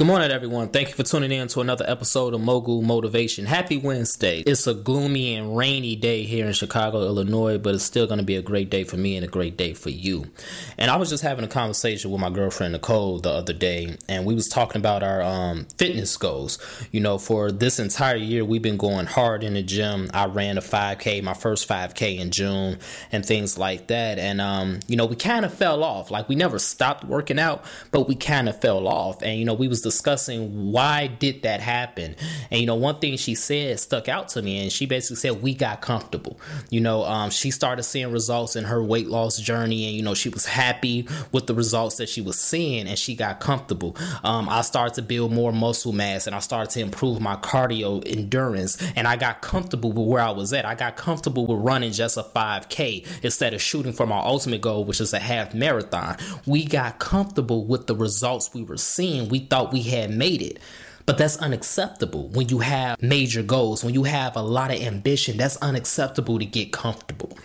Good morning, everyone. Thank you for tuning in to another episode of Mogul Motivation. Happy Wednesday. It's a gloomy and rainy day here in Chicago, Illinois, but it's still going to be a great day for me and a great day for you. And I was just having a conversation with my girlfriend Nicole the other day, and we was talking about our um, fitness goals. You know, for this entire year, we've been going hard in the gym. I ran a 5K, my first 5K in June, and things like that. And um, you know, we kind of fell off. Like we never stopped working out, but we kind of fell off. And you know, we was discussing why did that happen. And you know one thing she said stuck out to me and she basically said we got comfortable. You know um, she started seeing results in her weight loss journey and you know she was happy with the results that she was seeing and she got comfortable. Um, i started to build more muscle mass and i started to improve my cardio endurance and i got comfortable with where i was at. I got comfortable with running just a 5k instead of shooting for my ultimate goal which is a half marathon. We got comfortable with the results we were seeing. We thought we we had made it. But that's unacceptable when you have major goals, when you have a lot of ambition. That's unacceptable to get comfortable.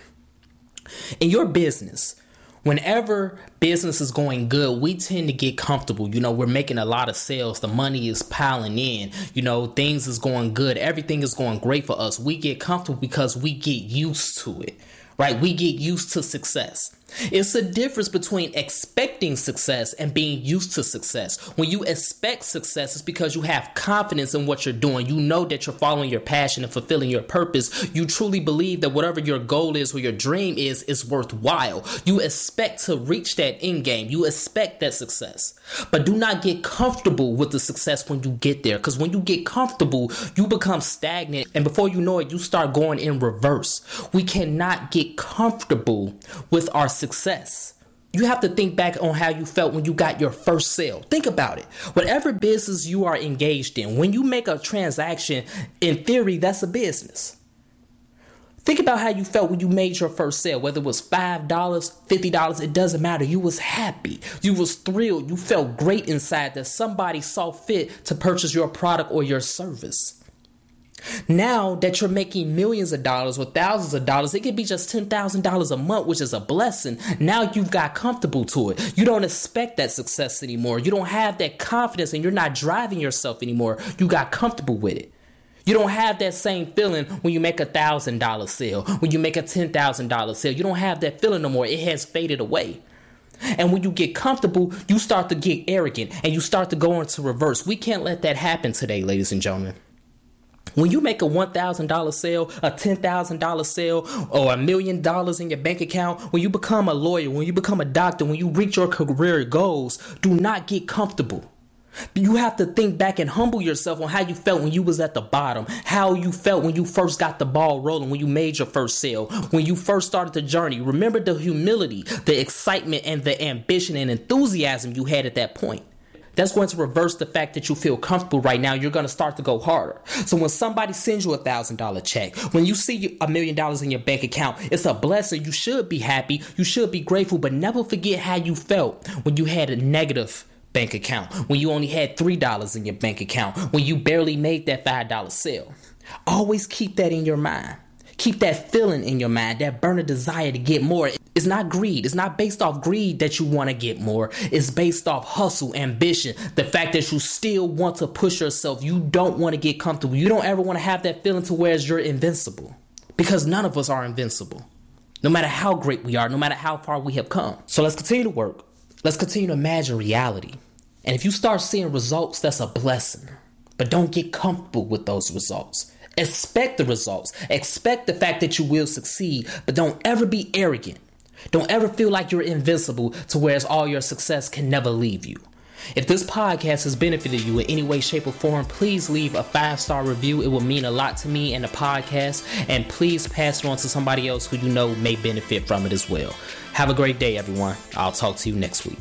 In your business, whenever business is going good, we tend to get comfortable. You know, we're making a lot of sales, the money is piling in, you know, things is going good, everything is going great for us. We get comfortable because we get used to it, right? We get used to success. It's a difference between expecting success and being used to success. When you expect success, it's because you have confidence in what you're doing. You know that you're following your passion and fulfilling your purpose. You truly believe that whatever your goal is or your dream is, is worthwhile. You expect to reach that end game. You expect that success. But do not get comfortable with the success when you get there. Because when you get comfortable, you become stagnant. And before you know it, you start going in reverse. We cannot get comfortable with our success. You have to think back on how you felt when you got your first sale. Think about it. Whatever business you are engaged in, when you make a transaction, in theory, that's a business. Think about how you felt when you made your first sale, whether it was $5, $50, it doesn't matter. You was happy. You was thrilled. You felt great inside that somebody saw fit to purchase your product or your service. Now that you're making millions of dollars or thousands of dollars, it could be just $10,000 a month, which is a blessing. Now you've got comfortable to it. You don't expect that success anymore. You don't have that confidence and you're not driving yourself anymore. You got comfortable with it. You don't have that same feeling when you make a thousand dollar sale, when you make a ten thousand dollar sale. You don't have that feeling no more. It has faded away. And when you get comfortable, you start to get arrogant and you start to go into reverse. We can't let that happen today, ladies and gentlemen. When you make a $1,000 sale, a $10,000 sale, or a million dollars in your bank account, when you become a lawyer, when you become a doctor, when you reach your career goals, do not get comfortable. You have to think back and humble yourself on how you felt when you was at the bottom, how you felt when you first got the ball rolling, when you made your first sale, when you first started the journey. Remember the humility, the excitement, and the ambition and enthusiasm you had at that point that's going to reverse the fact that you feel comfortable right now. You're going to start to go harder. So when somebody sends you a thousand dollar check, when you see a million dollars in your bank account, it's a blessing. You should be happy. You should be grateful, but never forget how you felt when you had a negative bank account, when you only had $3 in your bank account, when you barely made that $5 sale. Always keep that in your mind. Keep that feeling in your mind, that burning desire to get more. It's not greed. It's not based off greed that you want to get more. It's based off hustle, ambition, the fact that you still want to push yourself. You don't want to get comfortable. You don't ever want to have that feeling to where you're invincible. Because none of us are invincible. No matter how great we are, no matter how far we have come. So let's continue to work. Let's continue to imagine reality. And if you start seeing results, that's a blessing. But don't get comfortable with those results. Expect the results. Expect the fact that you will succeed, but don't ever be arrogant. Don't ever feel like you're invincible to whereas all your success can never leave you. If this podcast has benefited you in any way, shape, or form, please leave a five star review. It will mean a lot to me and the podcast. And please pass it on to somebody else who you know may benefit from it as well. Have a great day, everyone. I'll talk to you next week.